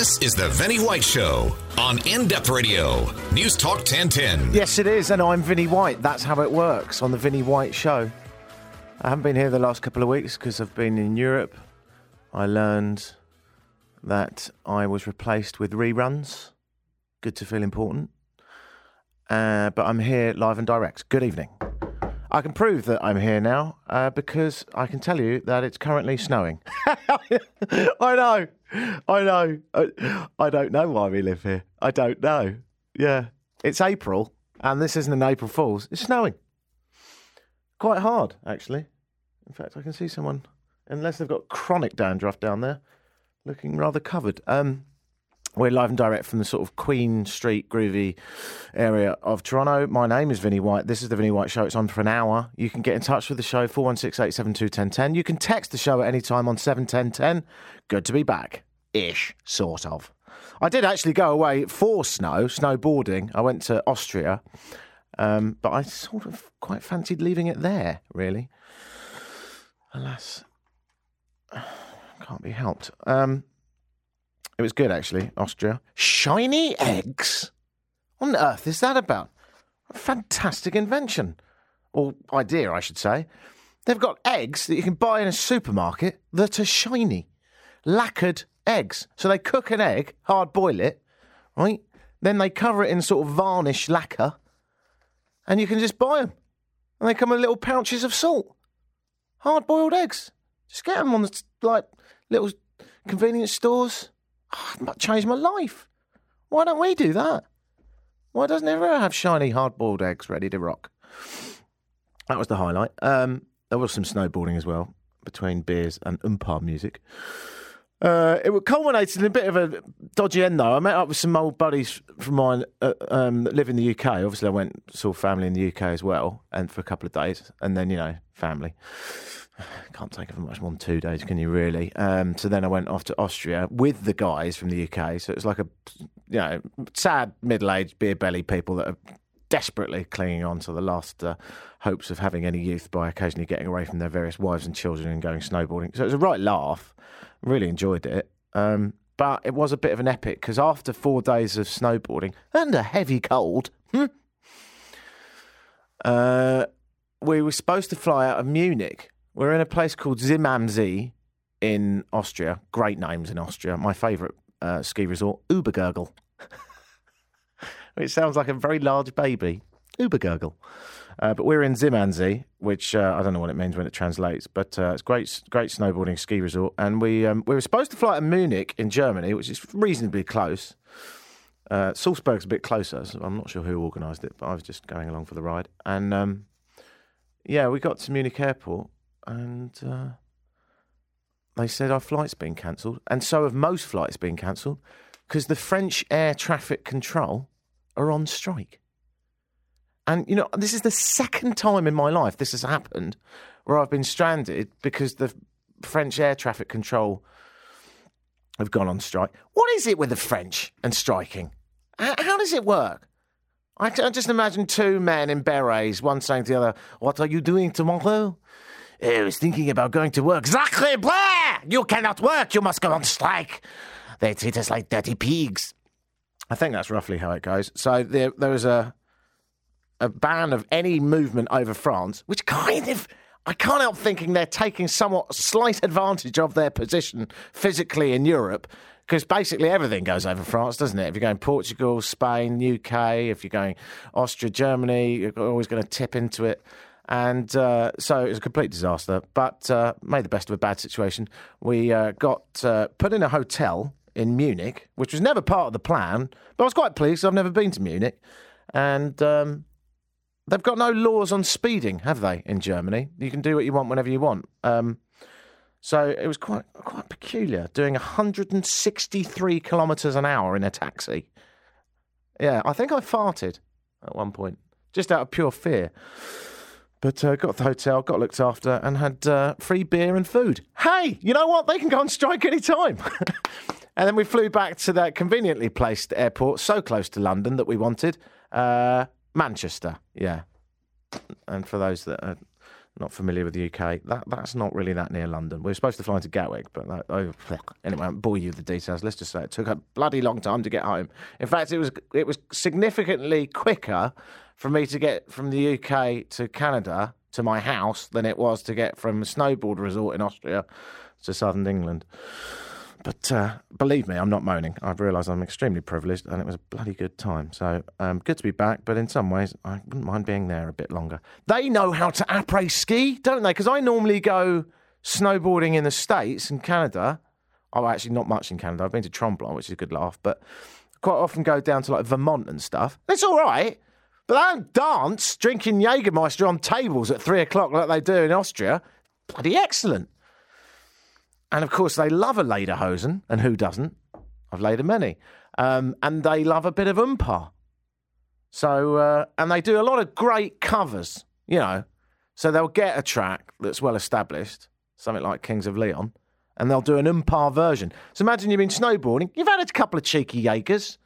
This is the Vinny White Show on In Depth Radio, News Talk 1010. Yes, it is, and I'm Vinny White. That's how it works on the Vinny White Show. I haven't been here the last couple of weeks because I've been in Europe. I learned that I was replaced with reruns. Good to feel important. Uh, but I'm here live and direct. Good evening. I can prove that I'm here now uh, because I can tell you that it's currently snowing. I know. I know. I, I don't know why we live here. I don't know. Yeah. It's April, and this isn't an April Fool's. It's snowing. Quite hard, actually. In fact, I can see someone, unless they've got chronic dandruff down there, looking rather covered. Um, we're live and direct from the sort of Queen Street groovy area of Toronto. My name is Vinny White. This is the Vinny White Show. It's on for an hour. You can get in touch with the show, 416 You can text the show at any time on 71010. Good to be back. Ish, sort of. I did actually go away for snow, snowboarding. I went to Austria, um, but I sort of quite fancied leaving it there, really. Alas, can't be helped. Um, it was good, actually, Austria. Shiny eggs? What on earth is that about? A fantastic invention. Or idea, I should say. They've got eggs that you can buy in a supermarket that are shiny. Lacquered eggs. So they cook an egg, hard boil it, right? Then they cover it in sort of varnish lacquer, and you can just buy them. And they come in little pouches of salt. Hard boiled eggs. Just get them on the like little convenience stores. Oh, that changed my life. Why don't we do that? Why doesn't everyone have shiny hard boiled eggs ready to rock? That was the highlight. Um, there was some snowboarding as well between beers and oompa music. Uh, it culminated in a bit of a dodgy end, though. I met up with some old buddies from mine uh, um, that live in the UK. Obviously, I went saw family in the UK as well, and for a couple of days, and then you know, family. Can't take it for much more than two days, can you? Really? Um, so then I went off to Austria with the guys from the UK. So it was like a, you know, sad middle-aged beer belly people that are desperately clinging on to the last uh, hopes of having any youth by occasionally getting away from their various wives and children and going snowboarding. So it was a right laugh. Really enjoyed it. Um, but it was a bit of an epic because after four days of snowboarding and a heavy cold, hmm, uh, we were supposed to fly out of Munich. We're in a place called Zim am See in Austria. Great names in Austria. My favourite uh, ski resort, Obergurgl. it sounds like a very large baby. Obergurgl. Uh, but we're in Zim am See, which uh, I don't know what it means when it translates, but uh, it's great, great snowboarding ski resort. And we um, we were supposed to fly to Munich in Germany, which is reasonably close. Uh, Salzburg's a bit closer, so I'm not sure who organised it, but I was just going along for the ride. And um, yeah, we got to Munich airport, and uh, they said our flight's been cancelled, and so have most flights been cancelled because the French air traffic control are on strike. And, you know, this is the second time in my life this has happened where I've been stranded because the French air traffic control have gone on strike. What is it with the French and striking? How, does it work? I, just imagine two men in berets, one saying to the other, What are you doing tomorrow? Oh, I was thinking about going to work. Sacre bleu! You cannot work, you must go on strike. They treat us like dirty pigs. I think that's roughly how it goes. So there, there was a a ban of any movement over France, which kind of I can't help thinking they're taking somewhat slight advantage of their position physically in Europe. Because basically everything goes over France, doesn't it? If you're going Portugal, Spain, UK, if you're going Austria, Germany, you're always going to tip into it. And uh, so it was a complete disaster, but uh, made the best of a bad situation. We uh, got uh, put in a hotel in Munich, which was never part of the plan, but I was quite pleased. I've never been to Munich. And um, They've got no laws on speeding, have they, in Germany? You can do what you want whenever you want. Um, so it was quite quite peculiar doing 163 kilometres an hour in a taxi. Yeah, I think I farted at one point, just out of pure fear. But uh, got the hotel, got looked after, and had uh, free beer and food. Hey, you know what? They can go on strike any time. and then we flew back to that conveniently placed airport, so close to London that we wanted. Uh, Manchester, yeah. and for those that are not familiar with the UK, that that's not really that near London. We were supposed to fly into Gatwick, but that, oh, anyway, I bore you with the details. Let's just say it took a bloody long time to get home. In fact, it was it was significantly quicker for me to get from the UK to Canada to my house than it was to get from a snowboard resort in Austria to southern England. But uh, believe me, I'm not moaning. I've realised I'm extremely privileged and it was a bloody good time. So um, good to be back, but in some ways, I wouldn't mind being there a bit longer. They know how to après ski, don't they? Because I normally go snowboarding in the States and Canada. Oh, actually, not much in Canada. I've been to Tremblant, which is a good laugh, but quite often go down to like Vermont and stuff. It's all right. But they don't dance drinking Jägermeister on tables at three o'clock like they do in Austria. Bloody excellent. And of course, they love a lederhosen, and who doesn't? I've laid a many. Um, and they love a bit of oompa. So, uh, and they do a lot of great covers, you know. So they'll get a track that's well established, something like Kings of Leon, and they'll do an oompa version. So imagine you've been snowboarding, you've had a couple of cheeky Jaegers,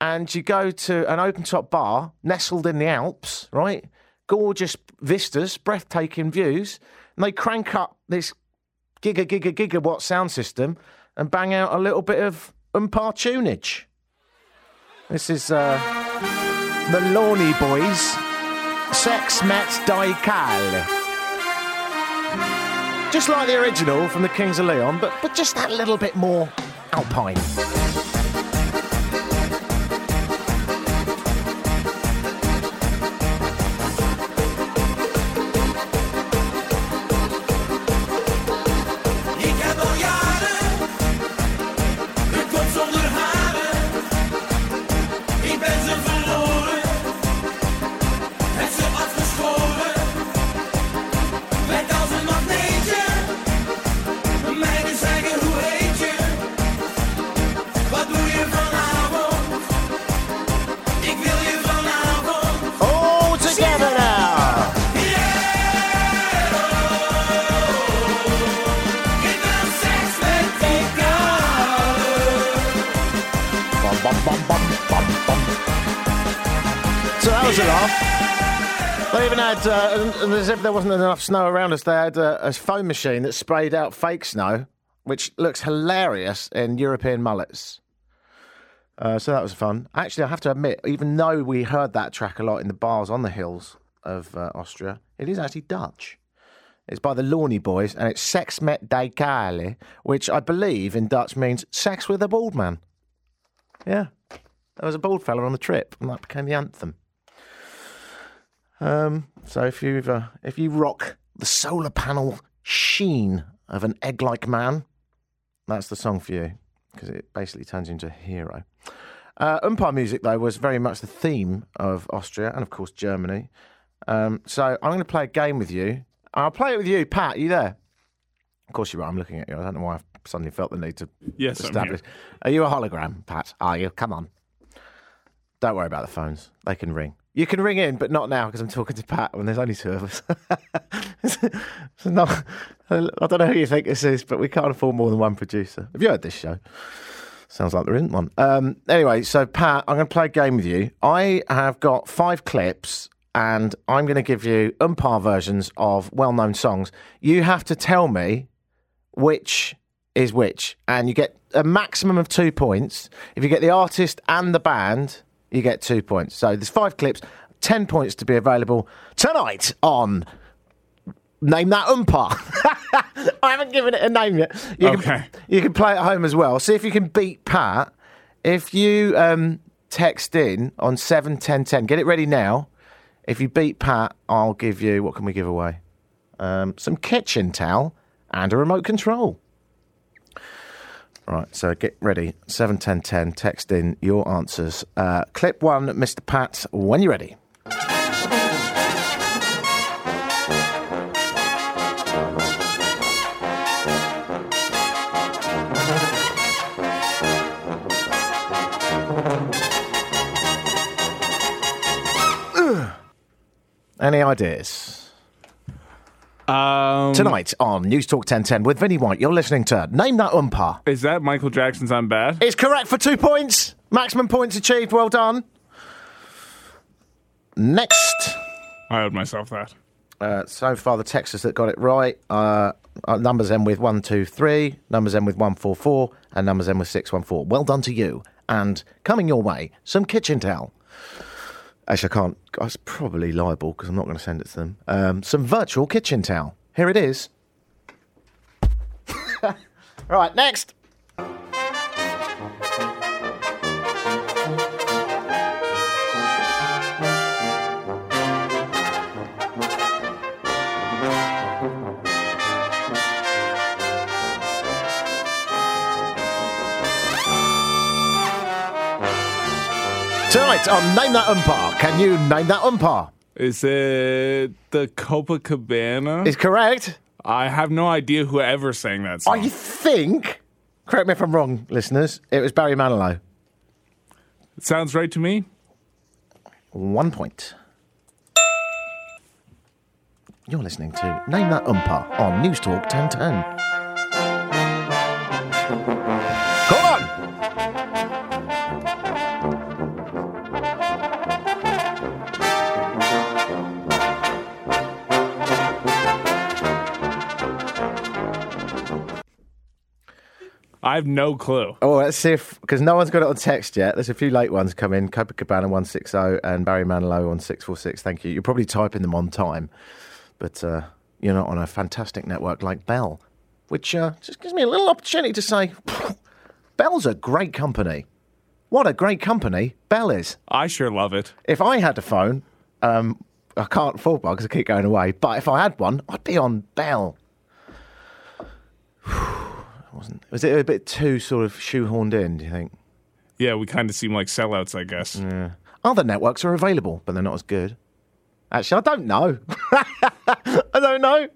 and you go to an open top bar nestled in the Alps, right? Gorgeous vistas, breathtaking views, and they crank up this giga, giga, gigawatt sound system and bang out a little bit of oompa tunage. This is uh, the Lorny Boys, Sex Met Die Kale. Just like the original from the Kings of Leon, but, but just that little bit more alpine. Was a laugh. They even had, uh, as if there wasn't enough snow around us, they had a, a foam machine that sprayed out fake snow, which looks hilarious in European mullets. Uh, so that was fun. Actually, I have to admit, even though we heard that track a lot in the bars on the hills of uh, Austria, it is actually Dutch. It's by the Lorny Boys, and it's Sex met die Kale, which I believe in Dutch means sex with a bald man. Yeah. There was a bald fella on the trip, and that became the anthem. Um, so if you uh, if you rock the solar panel sheen of an egg-like man, that's the song for you because it basically turns you into a hero. Uh, umpire music though was very much the theme of Austria and of course Germany. Um, so I'm going to play a game with you. I'll play it with you, Pat. Are you there? Of course you are. I'm looking at you. I don't know why I've suddenly felt the need to Yes, establish. Are you a hologram, Pat? Are you? Come on. Don't worry about the phones. They can ring. You can ring in, but not now because I'm talking to Pat when there's only two of us. It's not- I don't know who you think this is, but we can't afford more than one producer. Have you heard this show? Sounds like there isn't one. Um, anyway, so Pat, I'm going to play a game with you. I have got five clips, and I'm going to give you umpire versions of well-known songs. You have to tell me which is which, and you get a maximum of two points. If you get the artist and the band, you get two points. So there's five clips, ten points to be available tonight on Name That Umpire. I haven't given it a name yet. You Okay. Can, you can play at home as well. See if you can beat Pat. If you um, text in on seven ten ten, get it ready now. If you beat Pat, I'll give you what can we give away? Um, some kitchen towel and a remote control. Right, so get ready. Seven ten ten. Text in your answers. Uh, clip one, Mr. Pat. When you're ready. Any ideas? Um, Tonight on News Talk 1010 with Vinnie White, you're listening to Name That Umpire. is that Michael Jackson's "I'm Bad"? It's correct for two points. Maximum points achieved. Well done. Next I owed myself that. Uh, so far, the Texas that got it right uh, uh, numbers end with 123, numbers end with 144, and numbers end with 614. Well done to you. And coming your way, some kitchen towel. Actually, I can't. I was probably liable because I'm not going to send it to them. Um, some virtual kitchen towel. Here it is. right, next. Tonight on um, Name That Umpire. Can you name that umpire? Is it the Copacabana? Is correct. I have no idea who ever sang that song. I think, correct me if I'm wrong, listeners, it was Barry Manilow. It sounds right to me. One point. You're listening to Name That Umpire on News Talk 1010. I have no clue. Oh, let's see if because no one's got it on text yet. There's a few late ones come in. Copacabana one six zero and Barry Manilow on six four six. Thank you. You're probably typing them on time, but uh, you're not on a fantastic network like Bell, which uh, just gives me a little opportunity to say, Bell's a great company. What a great company Bell is. I sure love it. If I had a phone, um, I can't afford one because I keep going away. But if I had one, I'd be on Bell. Wasn't was it a bit too sort of shoehorned in? Do you think? Yeah, we kind of seem like sellouts, I guess. Other networks are available, but they're not as good. Actually, I don't know. I don't know.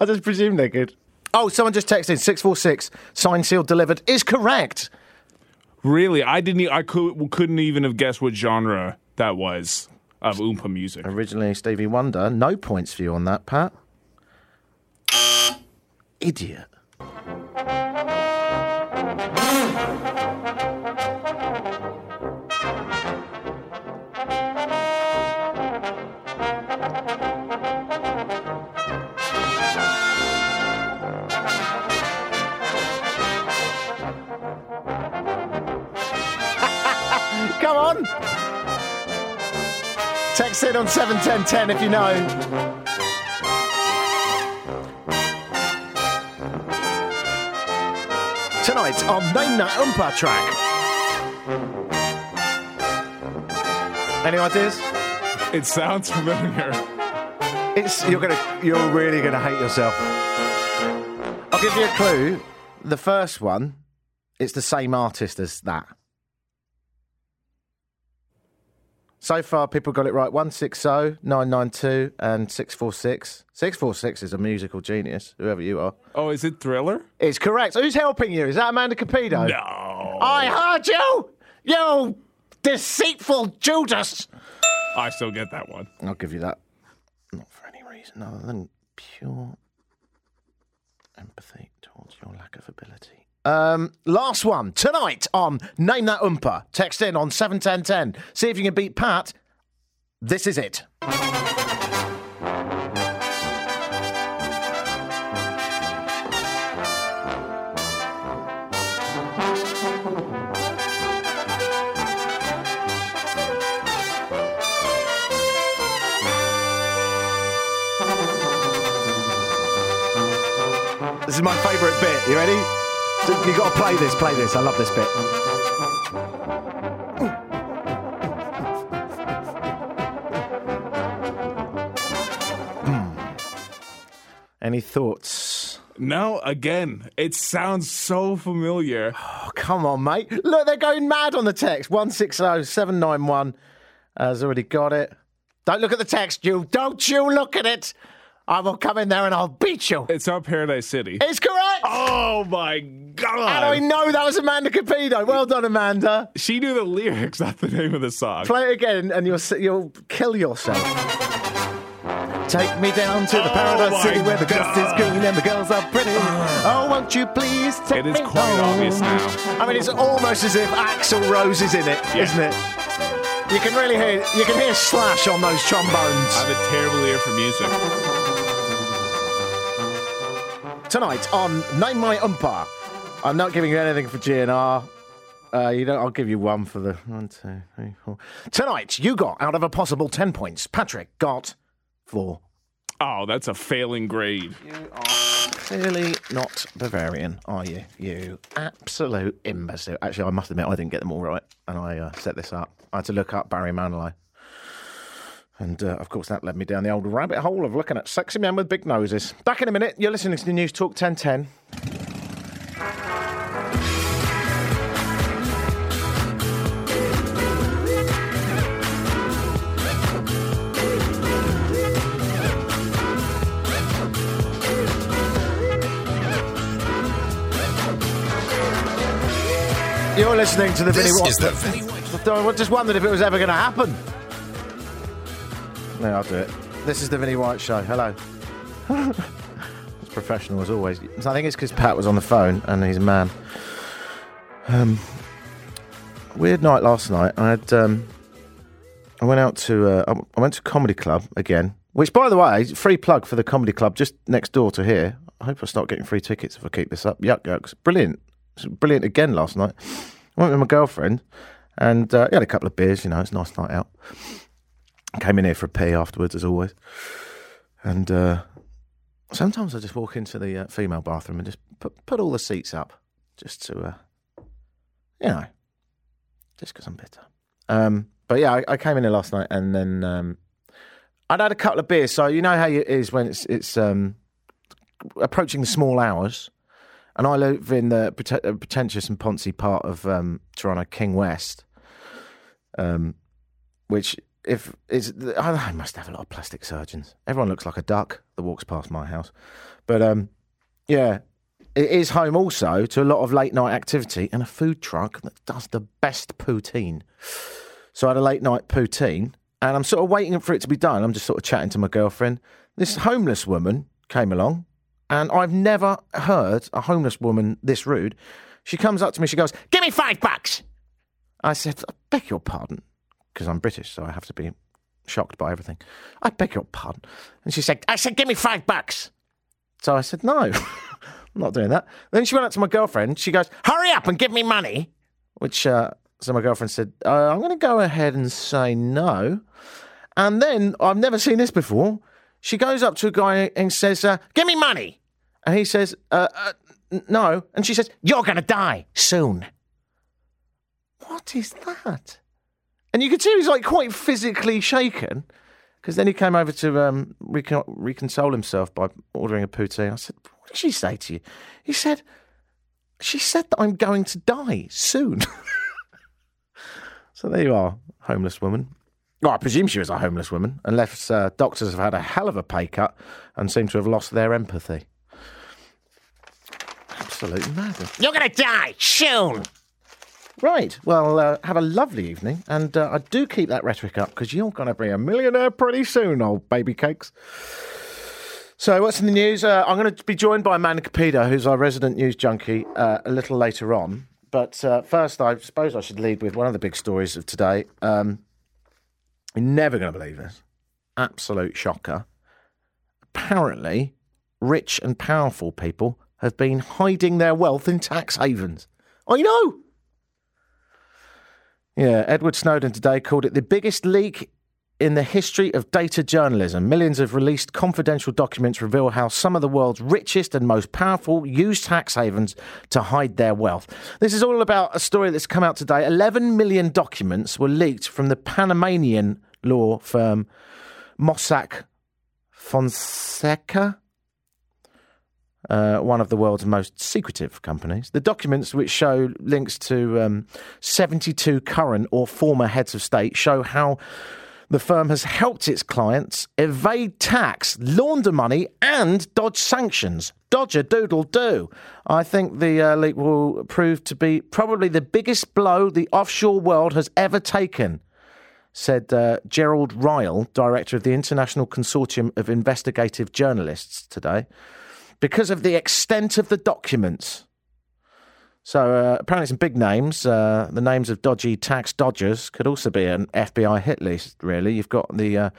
I just presume they're good. Oh, someone just texted six four six. Signed, sealed, delivered is correct. Really, I didn't. I could, couldn't even have guessed what genre that was of Oompa music. Originally Stevie Wonder. No points for you on that, Pat. Idiot. Text in on 71010 if you know. Tonight on Name That Umpa track. Any ideas? It sounds familiar. It's you're gonna you're really gonna hate yourself. I'll give you a clue. The first one, it's the same artist as that. So far, people got it right 160, 992, and 646. 646 is a musical genius, whoever you are. Oh, is it Thriller? It's correct. Who's helping you? Is that Amanda Capido? No. I heard you! You deceitful Judas! I still get that one. I'll give you that. Not for any reason other than pure empathy towards your lack of ability. Um, last one tonight on Name That Umpa. Text in on seven ten ten. See if you can beat Pat. This is it. This is my favourite bit. You ready? You got to play this. Play this. I love this bit. Hmm. Any thoughts? No, again, it sounds so familiar. Oh, come on, mate. Look, they're going mad on the text. 160 791 has already got it. Don't look at the text, you. Don't you look at it. I will come in there and I'll beat you. It's not Paradise City. It's correct. Oh my god! And! I know that was Amanda Capido. Well done, Amanda. She knew the lyrics, not the name of the song. Play it again and you'll you'll kill yourself. Take me down to the Oh paradise city where the grass is green and the girls are pretty. Ah. Oh, won't you please take me It is quite home? obvious now. I mean, it's almost as if Axl Rose is in it, Yeah. not it? You can really hear you can hear Slash on those trombones. I have a terrible ear for music. Tonight on Name My Umpire. I'm not giving you anything for GNR. Uh, you know, I'll give you one for the one, two, three, four. Tonight, you got out of a possible ten points. Patrick got four. Oh, that's a failing grade. You are clearly not Bavarian, are you? You absolute imbecile. Actually, I must admit, I didn't get them all right, and I uh, set this up. I had to look up Barry Manilow. And uh, of course, that led me down the old rabbit hole of looking at sexy men with big noses. Back in a minute, you're listening to the News Talk 1010. You're listening to the White. is the Vinny White. I just wondered if it was ever going to happen. No, I'll do it. This is the Vinny White Show. Hello. it's professional as always. So I think it's because Pat was on the phone and he's a man. Um, weird night last night. I had. Um, I went out to. Uh, I- went to comedy club again. Which, by the way, free plug for the comedy club just next door to here. I hope I start getting free tickets if I keep this up. Yuk Yuk's. Brilliant. Brilliant again last night. I went with my girlfriend and uh, had a couple of beers. You know, it's a nice night out. Came in here for a pee afterwards, as always. And uh, sometimes I just walk into the uh, female bathroom and just put, put all the seats up just to, uh, you know, just because I'm bitter. Um, but yeah, I, I came in here last night and then um, I'd had a couple of beers. So you know how it is when it's it's um, approaching the small hours. And I live in the uh, pretentious and poncy part of um, Toronto, King West, um, which if is I must have a lot of plastic surgeons. Everyone looks like a duck that walks past my house, but um, yeah, it is home also to a lot of late night activity and a food truck that does the best poutine. So I had a late night poutine, and I'm sort of waiting for it to be done. I'm just sort of chatting to my girlfriend. This homeless woman came along, and I've never heard a homeless woman this rude. She comes up to me, she goes, Give me five bucks. I said, I beg your pardon, because I'm British, so I have to be shocked by everything. I beg your pardon. And she said, I said, Give me five bucks. So I said, No, I'm not doing that. Then she went up to my girlfriend. She goes, Hurry up and give me money. Which, uh, so my girlfriend said, uh, I'm going to go ahead and say no. And then, I've never seen this before. She goes up to a guy and says, uh, Give me money. And he says, uh, uh, No. And she says, You're going to die soon. What is that? And you could see he was like quite physically shaken because then he came over to um, recon- reconsole himself by ordering a poutine. I said, What did she say to you? He said, She said that I'm going to die soon. so there you are, homeless woman. Well, I presume she was a homeless woman, unless uh, doctors have had a hell of a pay cut and seem to have lost their empathy. Absolutely mad. You're going to die soon. Right. Well, uh, have a lovely evening, and uh, I do keep that rhetoric up because you're going to be a millionaire pretty soon, old baby cakes. So, what's in the news? Uh, I'm going to be joined by Amanda Capito, who's our resident news junkie, uh, a little later on. But uh, first, I suppose I should lead with one of the big stories of today. Um, you're never going to believe this. Absolute shocker. Apparently, rich and powerful people have been hiding their wealth in tax havens. I know. Yeah, Edward Snowden today called it the biggest leak in the history of data journalism. Millions of released confidential documents reveal how some of the world's richest and most powerful use tax havens to hide their wealth. This is all about a story that's come out today. 11 million documents were leaked from the Panamanian law firm Mossack Fonseca uh, one of the world's most secretive companies. The documents, which show links to um, 72 current or former heads of state, show how the firm has helped its clients evade tax, launder money, and dodge sanctions. Dodge a doodle do. I think the uh, leak will prove to be probably the biggest blow the offshore world has ever taken said uh, Gerard Ryle, director of the International Consortium of Investigative Journalists, today, because of the extent of the documents. So uh, apparently, some big names. Uh, the names of dodgy tax dodgers could also be an FBI hit list. Really, you've got the uh,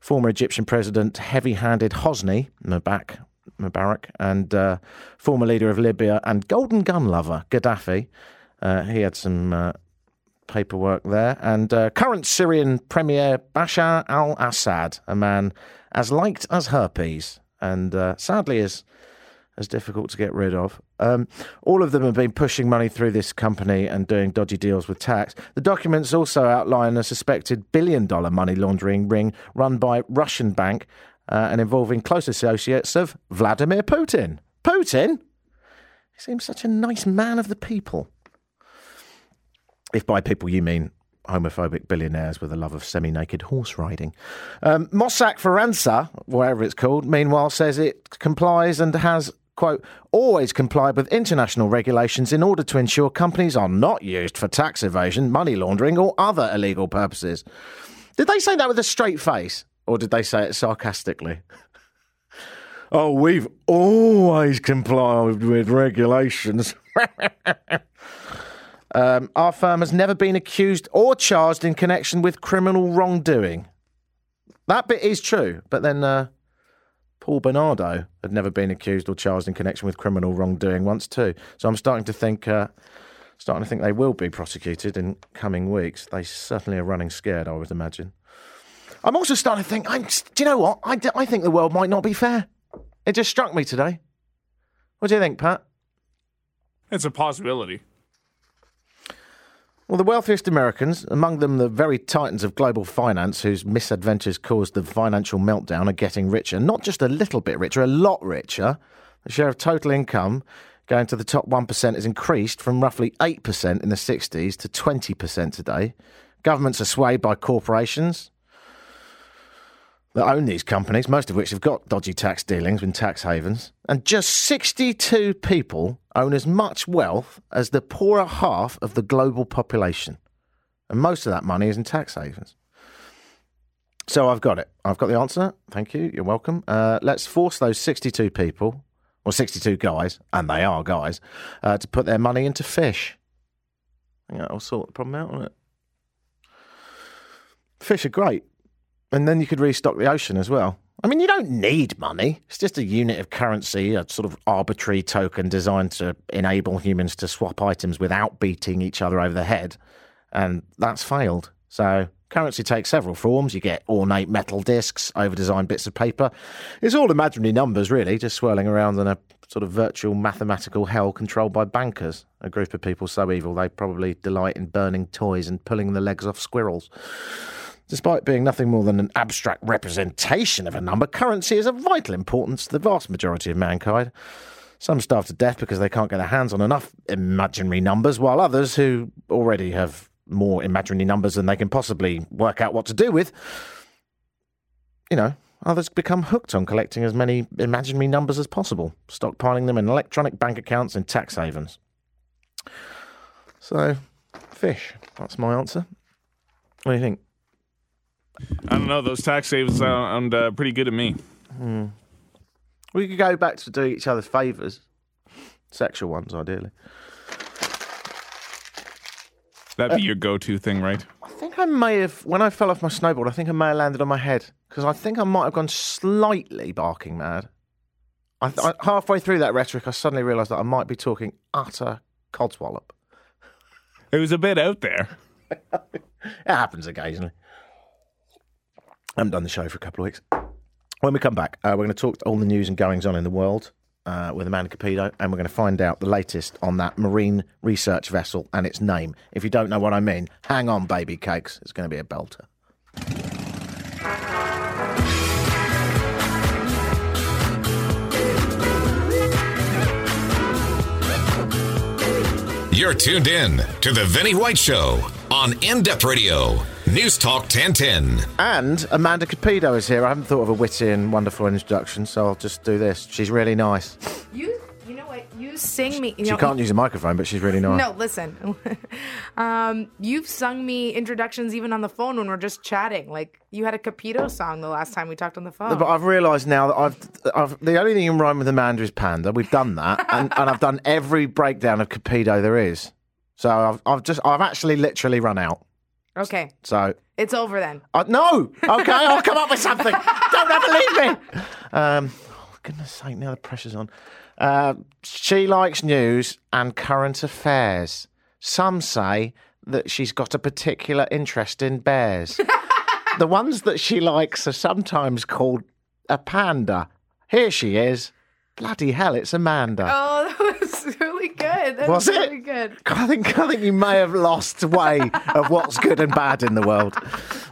former Egyptian president, heavy-handed Hosni Mubarak, Mubarak, and uh, former leader of Libya and golden gun lover Gaddafi. Uh, he had some uh, paperwork there, and current Syrian Premier Bashar al-Assad, a man as liked as herpes, and uh, sadly is as difficult to get rid of. Um, all of them have been pushing money through this company and doing dodgy deals with tax. The documents also outline a suspected billion dollar money laundering ring run by Russian bank uh, and involving close associates of Vladimir Putin. Putin? He seems such a nice man of the people. If by people you mean homophobic billionaires with a love of semi naked horse riding. Um, Mossack Forensa, whatever it's called, meanwhile says it complies and has, quote, always complied with international regulations in order to ensure companies are not used for tax evasion, money laundering, or other illegal purposes. Did they say that with a straight face, or did they say it sarcastically? oh, we've always complied with regulations. Um, our firm has never been accused or charged in connection with criminal wrongdoing. That bit is true, but then uh, Paul Bernardo had never been accused or charged in connection with criminal wrongdoing once too. So I'm starting to think, uh, starting to think they will be prosecuted in coming weeks. They certainly are running scared, I would imagine. I'm also starting to think, I'm, do you know what? I, I think the world might not be fair. It just struck me today. What do you think, Pat? It's a possibility. Well, the wealthiest Americans, among them the very titans of global finance whose misadventures caused the financial meltdown, are getting richer. Not just a little bit richer, a lot richer. The share of total income going to the top 1% has increased from roughly 8% in the 60s to 20% today. Governments are swayed by corporations that own these companies, most of which have got dodgy tax dealings with tax havens. And just 62 people own as much wealth as the poorer half of the global population. And most of that money is in tax havens. So I've got it. I've got the answer. Thank you. You're welcome. Uh, let's force those 62 people, or 62 guys, and they are guys, uh, to put their money into fish. I think that'll sort the problem out, won't it? Fish are great. And then you could restock the ocean as well. I mean, you don't need money. It's just a unit of currency, a sort of arbitrary token designed to enable humans to swap items without beating each other over the head. And that's failed. So, currency takes several forms. You get ornate metal discs, over designed bits of paper. It's all imaginary numbers, really, just swirling around in a sort of virtual mathematical hell controlled by bankers. A group of people so evil they probably delight in burning toys and pulling the legs off squirrels. Despite being nothing more than an abstract representation of a number, currency is of vital importance to the vast majority of mankind. Some starve to death because they can't get their hands on enough imaginary numbers, while others, who already have more imaginary numbers than they can possibly work out what to do with, you know, others become hooked on collecting as many imaginary numbers as possible, stockpiling them in electronic bank accounts and tax havens. So, fish. That's my answer. What do you think? I don't know. Those tax saves sound uh, pretty good to me. We could go back to doing each other's favours. Sexual ones, ideally. That'd be your go-to thing, right? I think I may have, when I fell off my snowboard, I think I may have landed on my head because I think I might have gone slightly barking mad. I, I, halfway through that rhetoric, I suddenly realised that I might be talking utter codswallop. It was a bit out there. It happens occasionally. I haven't done the show for a couple of weeks. When we come back, uh, we're going to talk all the news and goings on in the world uh, with Amanda Capito, and we're going to find out the latest on that marine research vessel and its name. If you don't know what I mean, hang on, baby cakes. It's going to be a belter. You're tuned in to The Vinny White Show on Depth Radio, News Talk 1010. And Amanda Capito is here. I haven't thought of a witty and wonderful introduction, so I'll just do this. She's really nice. Use, you know what? You sing me. You She know, can't use a microphone, but she's really nice. No, listen. um, you've sung me introductions even on the phone when we're just chatting. Like you had a Capito song the last time we talked on the phone. But I've realised now that I've, I've the only thing in rhyme with Amanda is panda. We've done that, and, and I've done every breakdown of Capido there is. So I've, I've just I've actually literally run out. Okay, So it's over then. uh, no, okay, I'll come up with something. Don't ever leave me. Um, oh, goodness sake, now the pressure's on. Uh, she likes news and current affairs. Some say that she's got a particular interest in bears. the ones that she likes are sometimes called a panda. Here she is. Bloody hell, it's Amanda. Oh, was really good. That Was was, it? really good. I think I think you may have lost way of what's good and bad in the world,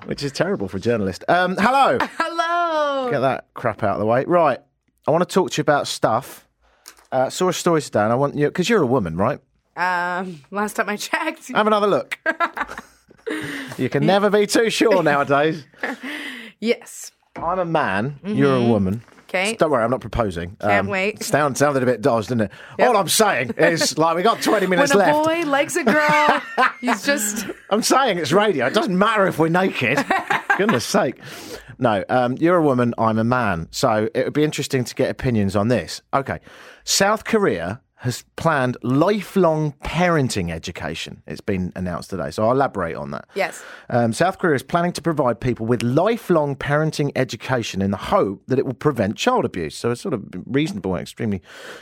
which is terrible for a journalist. Um, hello. Hello. Get that crap out of the way. Right. I want to talk to you about stuff. Uh, saw a story today, and I want you because you're a woman, right? Um, last time I checked. Have another look. you can never be too sure nowadays. yes. I'm a man. You're a woman. Okay. Don't worry, I'm not proposing. Um, Can't wait. Sound, sounded a bit dodged, didn't it? All I'm saying is, like, we got 20 minutes When a left. boy likes a girl, he's just I'm saying it's radio. It doesn't matter if we're naked. Goodness sake. No, um, you're a woman, I'm a man. So it would be interesting to get opinions on this. Okay. South Korea has planned lifelong parenting education. It's been announced today. So I'll elaborate on that. yes. Um, South Korea is planning to provide people with lifelong parenting education in the hope that it will prevent child abuse. So it's sort of reasonable and extremely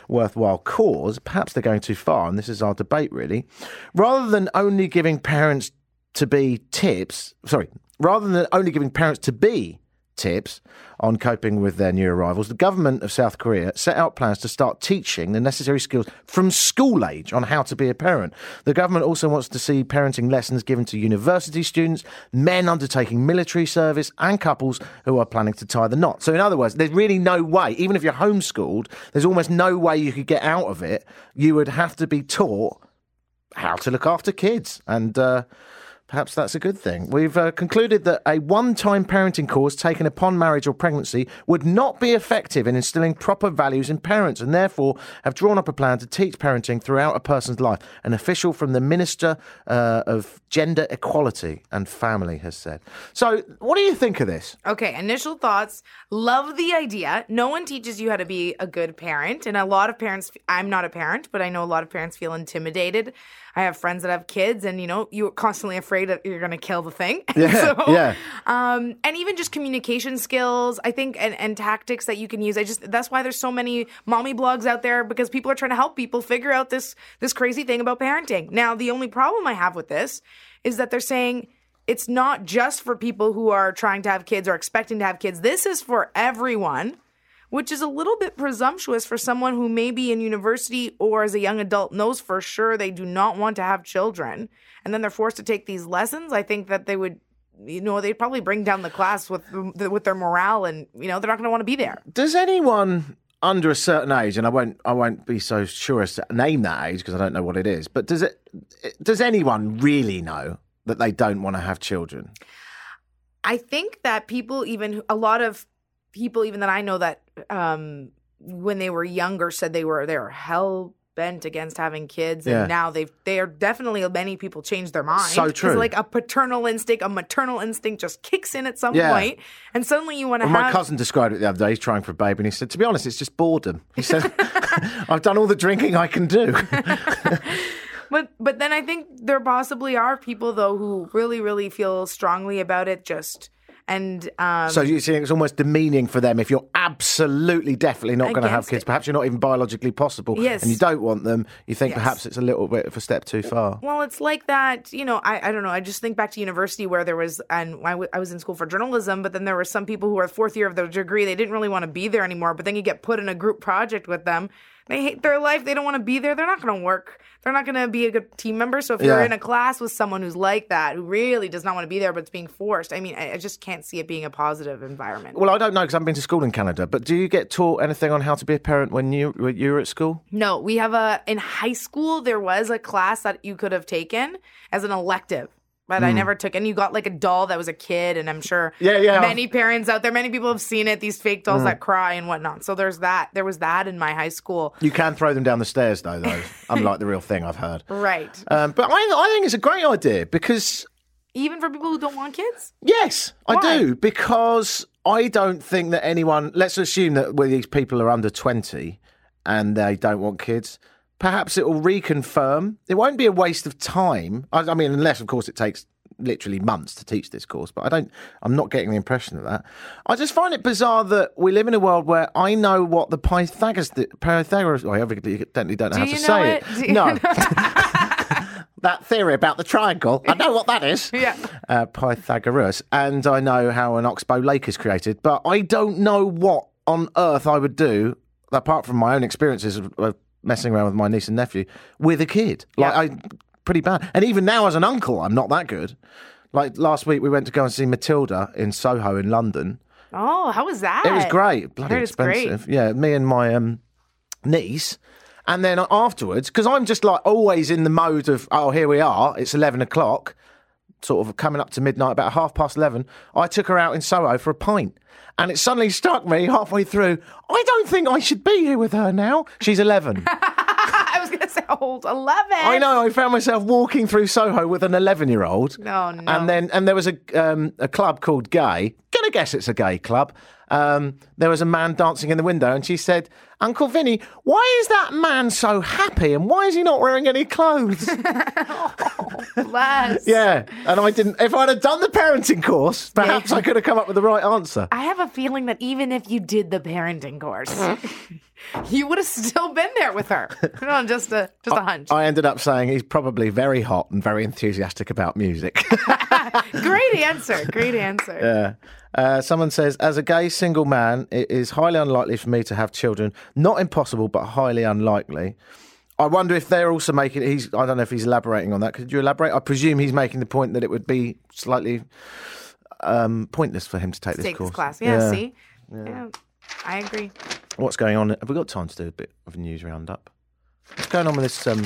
worthwhile cause. Perhaps they're going too far, and this is our debate really. Rather than only giving parents to be tips, sorry, rather than only giving parents to be tips on coping with their new arrivals, the government of South Korea set out plans to start teaching the necessary skills from school age on how to be a parent. The government also wants to see parenting lessons given to university students, men undertaking military service, and couples who are planning to tie the knot. So, in other words, there's really no way, even if you're homeschooled, there's almost no way you could get out of it. You would have to be taught how to look after kids. And uh, perhaps that's a good thing. We've uh, concluded that a one time parenting course taken upon marriage or pregnancy would not be effective in instilling proper values in parents and therefore have drawn up a plan to teach parenting throughout a person's life. An official from the Minister uh, of Gender Equality and Family has said. So, what do you think of this? Okay, initial thoughts. Love the idea. No one teaches you how to be a good parent. And a lot of parents, I'm not a parent, but I know a lot of parents feel intimidated. I have friends that have kids, and you know, you're constantly afraid that you're going to kill the thing. Yeah, yeah. Um, and even just communication skills, I think, and, and tactics that you can use. I just that's why there's so many mommy blogs out there because people are trying to help people figure out this this crazy thing about parenting. Now, the only problem I have with this is that they're saying it's not just for people who are trying to have kids or expecting to have kids. This is for everyone, which is a little bit presumptuous for someone who may be in university or as a young adult knows for sure they do not want to have children and then they're forced to take these lessons. I think that they would you know, they'd probably bring down the class with with their morale and you know, they're not going to want to be there. Does anyone under a certain age, and I won't, I won't be so sure as to name that age because I don't know what it is, but does it, does anyone really know that they don't want to have children? I think that people, even a lot of people, even that I know that um, when they were younger, said they were they were hell bent against having kids, and Yeah. now they've they are definitely many people change their mind. So true. Like a paternal instinct, a maternal instinct just kicks in at some Yeah. point, and suddenly you want to Well, have. my cousin described it the other day. He's trying for a baby, and he said, "To be honest, it's just boredom." He said, "I've done all the drinking I can do." But but then I think there possibly are people though who really really feel strongly about it. Just and um, so you think it's almost demeaning for them if you're absolutely, definitely not going to have kids. it. Perhaps you're not even biologically possible, Yes. and you don't want them. You think Yes. perhaps it's a little bit of a step too far. Well, it's like that, you know, I, I don't know. I just think back to university where there was, and I, w- I was in school for journalism, but then there were some people who were fourth year of their degree. They didn't really want to be there anymore, but then you get put in a group project with them. They hate their life. They don't want to be there. They're not going to work. They're not going to be a good team member. So if you're in a class with someone who's like that, who really does not want to be there, but it's being forced, I mean, I, I just can't see it being a positive environment. Well, I don't know because I haven't been to school in Canada. But do you get taught anything on how to be a parent when you when you were at school? No, we have a in high school there was a class that you could have taken as an elective. But I never took. And you got like a doll that was a kid, and I'm sure Hmm. Yeah, yeah. many parents out there, many people have seen it. These fake dolls Hmm. that cry and whatnot. So there's that. There was that in my high school, You can throw them down the stairs, though, though, unlike the real thing I've heard. right? Um, but I, I think it's a great idea because Even for people who don't want kids. Yes, I do because I don't think that anyone. Let's assume that where these people are under twenty and they don't want kids. Perhaps it will reconfirm. It won't be a waste of time. I, I mean, unless of course it takes literally months to teach this course. But I don't. I'm not getting the impression of that. I just find it bizarre that we live in a world where I know what the Pythagoras. Pythagoras. I evidently don't know how you to say it? it. Do no. that theory about the triangle. I know what that is. Yeah. Uh, Pythagoras. And I know how an Oxbow Lake is created, but I don't know what on earth I would do, apart from my own experiences of, of messing around with my niece and nephew, with a kid. Like, I pretty bad. And even now, as an uncle, I'm not that good. Like last week, we went to go and see Matilda in Soho in London. Oh, how was that? It was great. Bloody it's great. expensive. Yeah, me and my um, niece. And then afterwards, because I'm just like always in the mode of, oh, here we are. It's 11 o'clock, sort of coming up to midnight, about half past 11. I took her out in Soho for a pint. And it suddenly struck me halfway through, I don't think I should be here with her now. She's 11. I was gonna say old eleven. I know. I found myself walking through Soho with an 11 year old. No, no. And then, and there was a um, a club called Gay. Gonna guess it's a gay club. Um, there was a man dancing in the window, and she said, "Uncle Vinny, why is that man so happy, and why is he not wearing any clothes?" Bless. yeah, and I didn't. If I'd have done the parenting course, perhaps I could have come up with the right answer. I have a feeling that even if you did the parenting course, you would have still been there with her. No, just a just a hunch. I ended up saying he's probably very hot and very enthusiastic about music. Great answer. Great answer. Yeah. Uh, someone says, as a gay single man, it is highly unlikely for me to have children. Not impossible, but highly unlikely. I wonder if they're also making. He's. I don't know if he's elaborating on that. Could you elaborate? I presume he's making the point that it would be slightly um, pointless for him to take this course. class. Yeah, see? Yeah. I agree. What's going on? Have we got time to do a bit of a news roundup? What's going on with this? Um,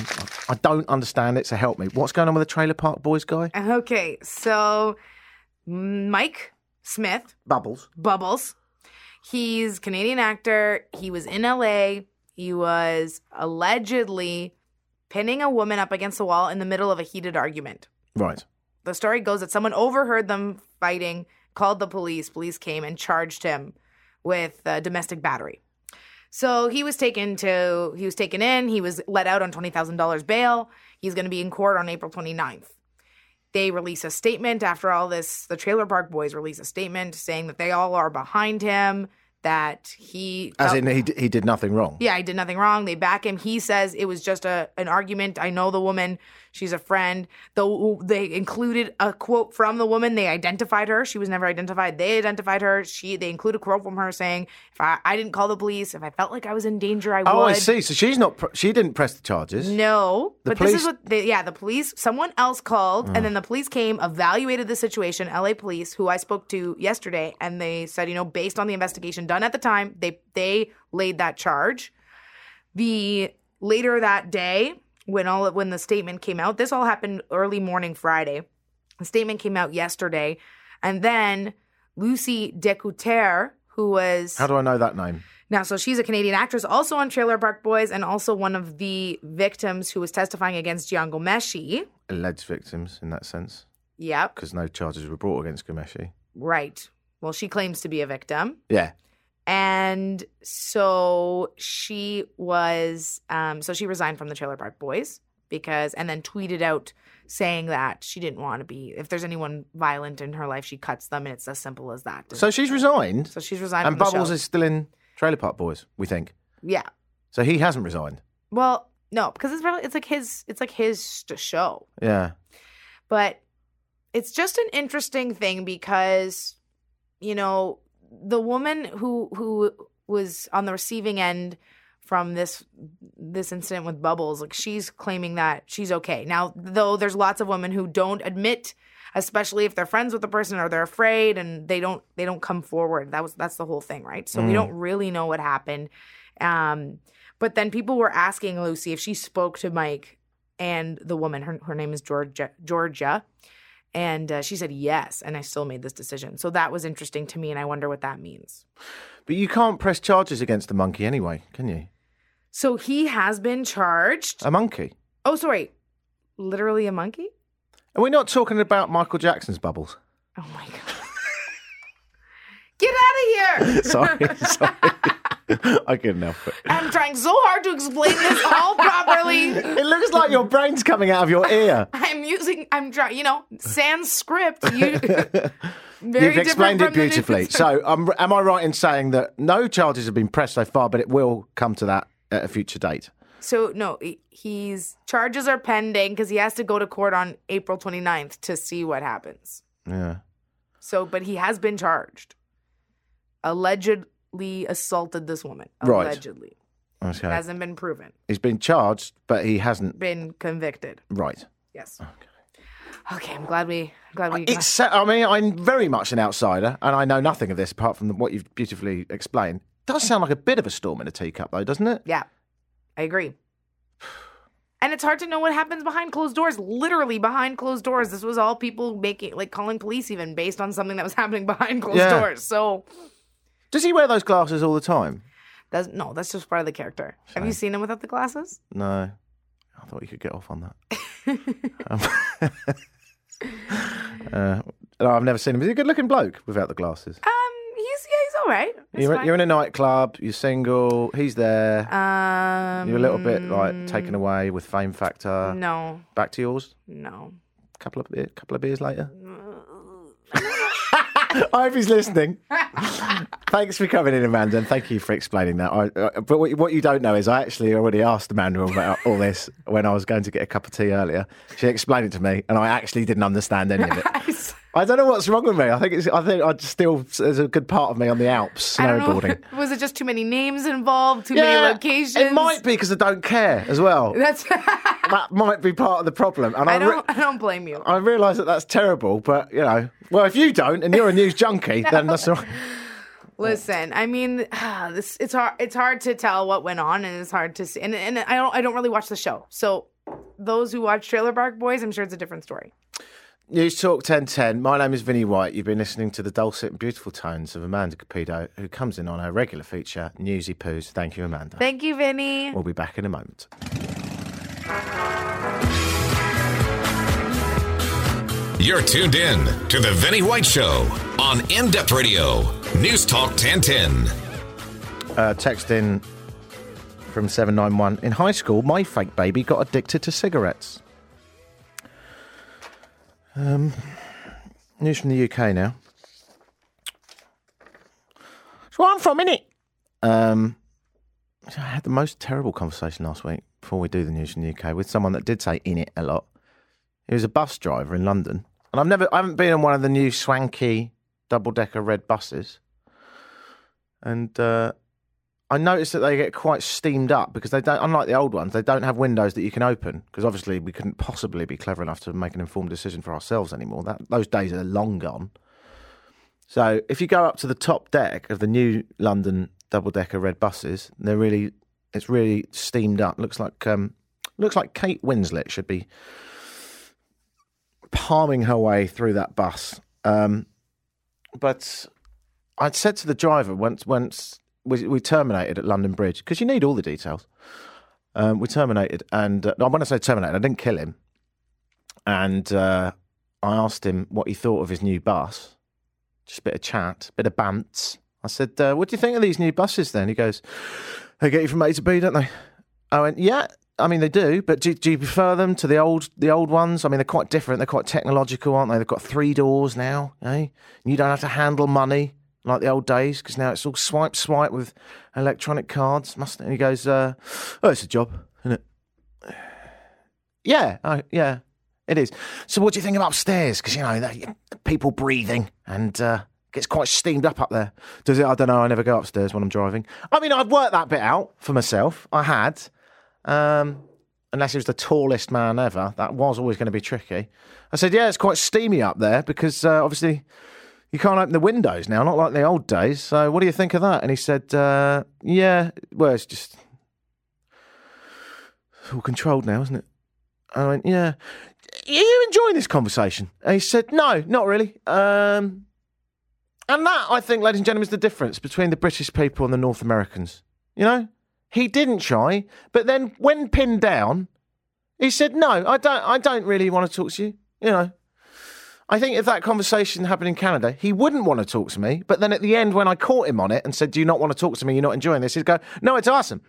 I don't understand it, so help me. What's going on with the Trailer Park Boys guy? Okay, so Mike Smith, Bubbles. Bubbles, he's Canadian actor. He was in LA. He was allegedly pinning a woman up against the wall in the middle of a heated argument. Right. The story goes that someone overheard them fighting, called the police. Police came and charged him with uh, domestic battery. So he was taken to he was taken in. He was let out on twenty thousand dollars bail. He's going to be in court on April 29th. They release a statement after all this. The Trailer Park Boys release a statement saying that they all are behind him. That he As felt- in, he, he did nothing wrong. yeah, I did nothing wrong. They back him. He says it was just a an argument. I know the woman. She's a friend. Though they included a quote from the woman. They identified her. She was never identified. They identified her. She they include a quote from her saying, "If I, I didn't call the police, if I felt like I was in danger, I Oh, would." Oh, I see. So she's not. She didn't press the charges. No, The but this is police- what they, yeah, the police, someone else called, and then the police came, evaluated the situation. LA police, who I spoke to yesterday, and they said, you know, based on the investigation done at the time, they they laid that charge. The later that day, when all when the statement came out, this all happened early morning Friday. The statement came out yesterday, and then Lucy DeCoutere, who was How do I know that name? now, so she's a Canadian actress, also on Trailer Park Boys, and also one of the victims who was testifying against Jian Ghomeshi. Alleged victims in that sense, Yep, because no charges were brought against Ghomeshi. right. Well, she claims to be a victim. Yeah. And so she was, um, so she resigned from the Trailer Park Boys because, and then tweeted out saying that she didn't want to be, if there's anyone violent in her life, she cuts them, and it's as simple as that. So she's resigned, So she's resigned and from the Bubbles show. is still in Trailer Park Boys. We think. yeah. So he hasn't resigned. Well, no, because it's really, it's like his, it's like his st- show. Yeah. but it's just an interesting thing because you know the woman who who was on the receiving end from this this incident with bubbles like she's claiming that she's okay. Now though there's lots of women who don't admit especially if they're friends with the person or they're afraid and they don't they don't come forward. That was that's the whole thing right? So we don't really know what happened. Um but then people were asking lucy if she spoke to mike and the woman. Her, her name is georgia georgia And uh, she said yes, and I still made this decision. So that was interesting to me, and I wonder what that means. But you can't press charges against the monkey anyway, can you? So he has been charged. A monkey. Oh, sorry, literally a monkey. Are we not talking about Michael Jackson's bubbles? Oh my god! Get out of here! Sorry, sorry. I couldn't help it. I'm trying so hard to explain this all properly. It looks like your brain's coming out of your ear. I'm using. I'm trying. You know, Sanskrit. You. Very You've explained it beautifully. So, um, am I right in saying that no charges have been pressed so far, but it will come to that at a future date? So no, he's charges are pending because he has to go to court on April 29th to see what happens. Yeah. So, but he has been charged. Allegedly assaulted this woman. Right. Allegedly, Okay. hasn't been proven. He's been charged, but he hasn't. Been convicted. Right. Yes. Okay. I'm glad we. Glad we. It's. sa- I mean, I'm very much an outsider, and I know nothing of this apart from what you've beautifully explained. Does sound like a bit of a storm in a teacup, though, doesn't it? Yeah, I agree. And it's hard to know what happens behind closed doors. Literally behind closed doors. This was all people making, like calling police, even based on something that was happening behind closed Yeah. doors. So Does he wear those glasses all the time? that's no, that's just part of the character. Have you seen him without the glasses? No. I thought you could get off on that. um, uh, no, I've never seen him. He's a good-looking bloke without the glasses. Um, he's yeah, he's all right. It's You're, fine. you're in a nightclub. You're single. He's there. um, You're a little bit like taken away with Fame Factor. No, Back to yours. no. Couple of beer, couple of beers later. I he's listening. Thanks for coming in, Amanda, and thank you for explaining that. I, uh, but what, what you don't know is I actually already asked Amanda about all this when I was going to get a cup of tea earlier. She explained it to me, and I actually didn't understand any of it. I don't know what's wrong with me. I think it's. I think I still. There's a good part of me on the Alps I don't know. snowboarding. Was it just too many names involved? Too many locations? It might be because I don't care as well. That's. that might be part of the problem. And I, I don't. I don't blame you. I realise that that's terrible, but you know, well, if you don't and you're a news junkie, then that's all right. Listen, I mean, this it's hard. It's hard to tell what went on, and it's hard to see. And, and I don't. I don't really watch the show. So those who watch Trailer Park Boys, I'm sure it's a different story. News Talk 1010. My name is Vinnie White. You've been listening to the dulcet and beautiful tones of Amanda Capido, who comes in on our regular feature, Newsy Poos. Thank you, Amanda. Thank you, Vinny. we'll be back in a moment. You're tuned in to The Vinnie White Show on In Depth Radio, News Talk 1010. Uh, text in from 791. In high school, my fake baby got addicted to cigarettes. Um, news from the UK now. Where I'm from, innit? Um, I had the most terrible conversation last week before we do the news from the UK with someone that did say in it a lot. He was a bus driver in London, and I've never, I haven't been on one of the new swanky double decker red buses, and uh, I noticed that they get quite steamed up because they don't, unlike the old ones, they don't have windows that you can open because obviously we couldn't possibly be clever enough to make an informed decision for ourselves anymore. That those days are long gone. So if you go up to the top deck of the new London double decker red buses, they're really, it's really steamed up. Looks like um, looks like Kate Winslet should be palming her way through that bus. Um, but I'd said to the driver once, once we, we terminated at London Bridge because you need all the details. Um, we terminated, and uh, when I say terminated, I didn't kill him. And uh, I asked him what he thought of his new bus. Just a bit of chat, bit of bants. I said, uh, "What do you think of these new buses?" Then he goes, "They get you from A to B, don't they?" I went, "Yeah." I mean, they do, but do, do you prefer them to the old the old ones? I mean, they're quite different. They're quite technological, aren't they? They've got three doors now, eh? You don't have to handle money like the old days because now it's all swipe swipe with electronic cards, mustn't? And he goes, uh, "Oh, it's a job, isn't it?" Yeah, oh, yeah, it is. So, what do you think of upstairs? Because you know, the, people breathing and uh, gets quite steamed up up there. Does it? I don't know. I never go upstairs when I'm driving. I mean, I've worked that bit out for myself. I had. Um, unless he was the tallest man ever, that was always going to be tricky. I said, yeah, it's quite steamy up there because uh, obviously you can't open the windows now, not like the old days. So what do you think of that? And he said, uh, yeah, well, it's just it's all controlled now, isn't it? I went, yeah. Are you enjoying this conversation? And he said, No, not really. Um, and that, I think, ladies and gentlemen, is the difference between the British people and the North Americans. You know, he didn't try, but then when pinned down, he said, "No, I don't. I don't really want to talk to you." You know, I think if that conversation happened in Canada, he wouldn't want to talk to me. But then at the end, when I caught him on it and said, "Do you not want to talk to me? You're not enjoying this," he'd go, "No, it's awesome."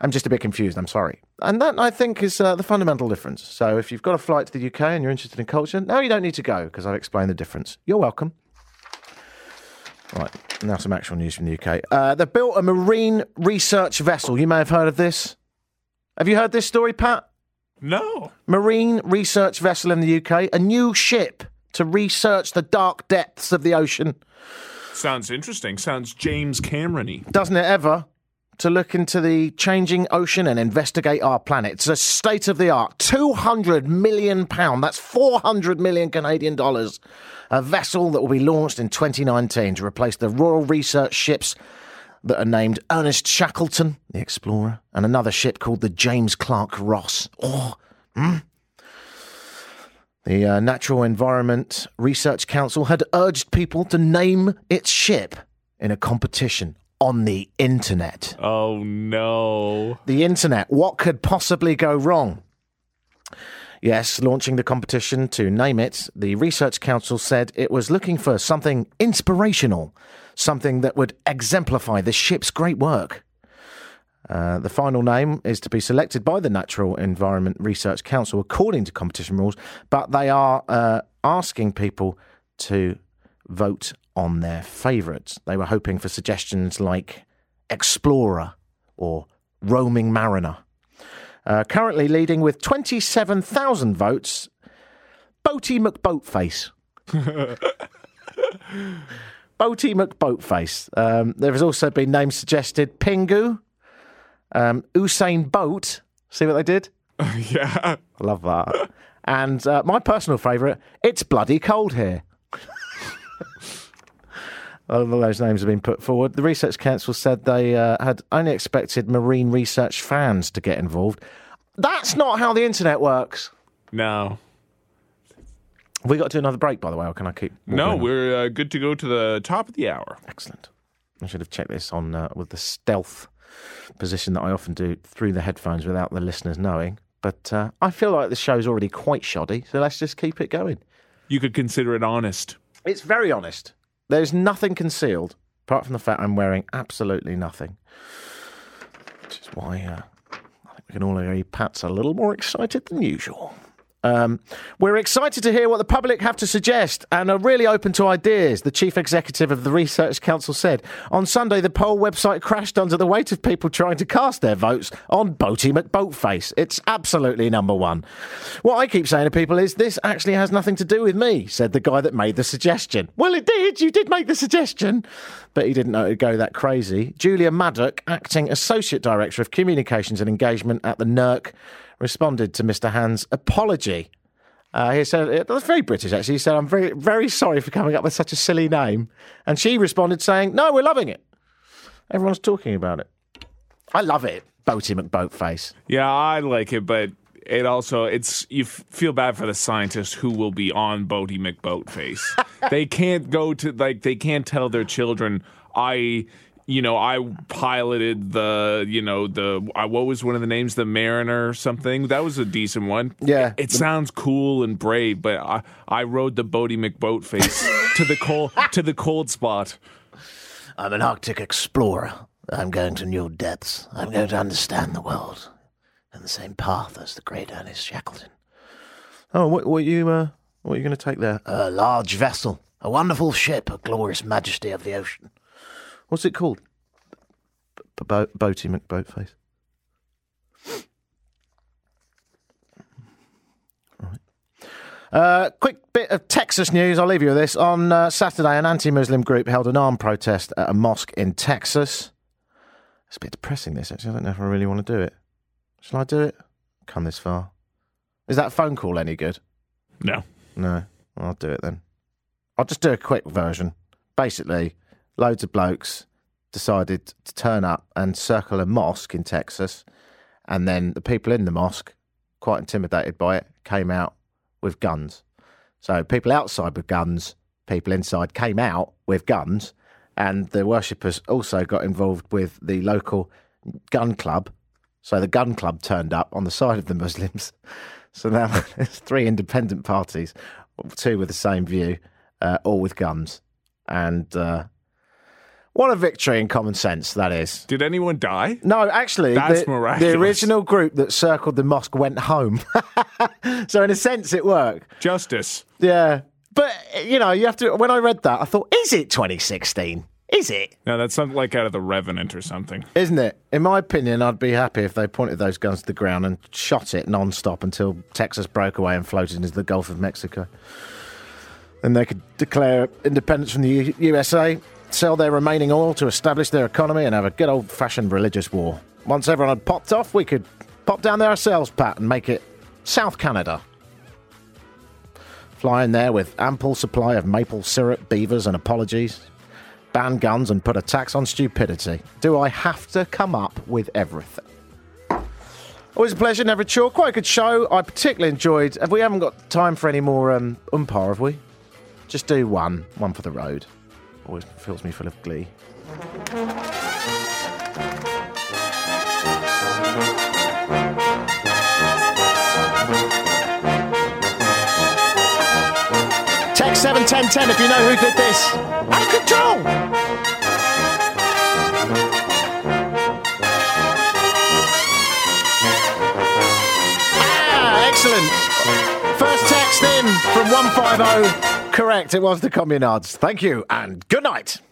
I'm just a bit confused. I'm sorry. And that, I think, is uh, the fundamental difference. So if you've got a flight to the UK and you're interested in culture, no, you don't need to go because I've explained the difference. You're welcome. Right, now some actual news from the UK. Uh, they built a marine research vessel. You may have heard of this. Have you heard this story, Pat? No. Marine research vessel in the UK, a new ship to research the dark depths of the ocean. Sounds interesting. Sounds James Cameron-y. Doesn't it ever? To look into the changing ocean and investigate our planet. It's a state of the art. £200 million. That's 400 million Canadian dollars. A vessel that will be launched in 2019 to replace the Royal Research ships that are named Ernest Shackleton, the explorer, and another ship called the James Clark Ross. Oh, hmm? The uh, Natural Environment Research Council had urged people to name its ship in a competition on the internet. Oh no. The internet, what could possibly go wrong? Yes, launching the competition to name it, the Research Council said it was looking for something inspirational, something that would exemplify the ship's great work. Uh, the final name is to be selected by the Natural Environment Research Council according to competition rules, but they are uh, asking people to vote on their favourites. They were hoping for suggestions like Explorer or Roaming Mariner. Uh, currently leading with 27,000 votes, Boaty McBoatface. Boaty McBoatface. Um, there has also been names suggested Pingu, um, Usain Boat. See what they did? yeah. I love that. And uh, my personal favourite, It's Bloody Cold Here. All of those names have been put forward. The Research Council said they uh, had only expected marine research fans to get involved. That's not how the internet works. No. Have we got to do another break, by the way, or can I keep? No, we're uh, good to go to the top of the hour. Excellent. I should have checked this on uh, with the stealth position that I often do through the headphones without the listeners knowing. But uh, I feel like the show's already quite shoddy, so let's just keep it going. You could consider it honest. It's very honest. There's nothing concealed apart from the fact I'm wearing absolutely nothing. Which is why uh, I think we can all agree Pat's a little more excited than usual. Um, we're excited to hear what the public have to suggest and are really open to ideas, the chief executive of the Research Council said. On Sunday, the poll website crashed under the weight of people trying to cast their votes on Boaty McBoatface. It's absolutely number one. What I keep saying to people is this actually has nothing to do with me, said the guy that made the suggestion. Well, it did. You did make the suggestion. But he didn't know it would go that crazy. Julia Maddock, acting Associate Director of Communications and Engagement at the NERC, responded to Mr. Hand's apology. Uh, he said, was very British actually. He said, I'm very, very sorry for coming up with such a silly name. And she responded saying, No, we're loving it. Everyone's talking about it. I love it, Boaty McBoatface. Yeah, I like it, but it also it's you f- feel bad for the scientists who will be on Boaty McBoatface. they can't go to like they can't tell their children I you know I piloted the you know the what was one of the names the Mariner or something that was a decent one. Yeah. it sounds cool and brave, but I I rode the Boaty McBoatface to the cold to the cold spot. I'm an Arctic explorer. I'm going to new depths. I'm going to understand the world in the same path as the great Ernest Shackleton. Oh, what, what you uh, what are you going to take there? A large vessel, a wonderful ship, a glorious majesty of the ocean. What's it called? Bo- Boaty McBoatface. Uh, quick bit of Texas news. I'll leave you with this. On uh, Saturday, an anti Muslim group held an armed protest at a mosque in Texas. It's a bit depressing, this, actually. I don't know if I really want to do it. Shall I do it? Come this far. Is that phone call any good? No, No. I'll do it then. I'll just do a quick version. Basically, loads of blokes decided to turn up and circle a mosque in Texas. And then the people in the mosque, quite intimidated by it, came out with guns. So people outside with guns, people inside came out with guns, and the worshippers also got involved with the local gun club. So the gun club turned up on the side of the Muslims. So now there's three independent parties, two with the same view, uh, all with guns. And uh, what a victory in common sense that is. Did anyone die? No, actually, That's the, miraculous. the original group that circled the mosque went home. so in a sense, it worked. Justice. Yeah, but you know, you have to. When I read that, I thought, is it 2016? Is it? No, that's something like out of the Revenant or something. Isn't it? In my opinion, I'd be happy if they pointed those guns to the ground and shot it non-stop until Texas broke away and floated into the Gulf of Mexico. Then they could declare independence from the U- USA, sell their remaining oil to establish their economy, and have a good old-fashioned religious war. Once everyone had popped off, we could pop down there ourselves, Pat, and make it South Canada. Fly in there with ample supply of maple syrup, beavers, and apologies ban guns and put a tax on stupidity. Do I have to come up with everything? Always a pleasure, never a chore. Quite a good show. I particularly enjoyed. Have we haven't got time for any more um, have we? Just do one, one for the road. Always fills me full of glee. Text seven ten ten if you know who did this. Out of control. Ah, excellent. First text in from 150. Correct, it was the Communards. Thank you and good night.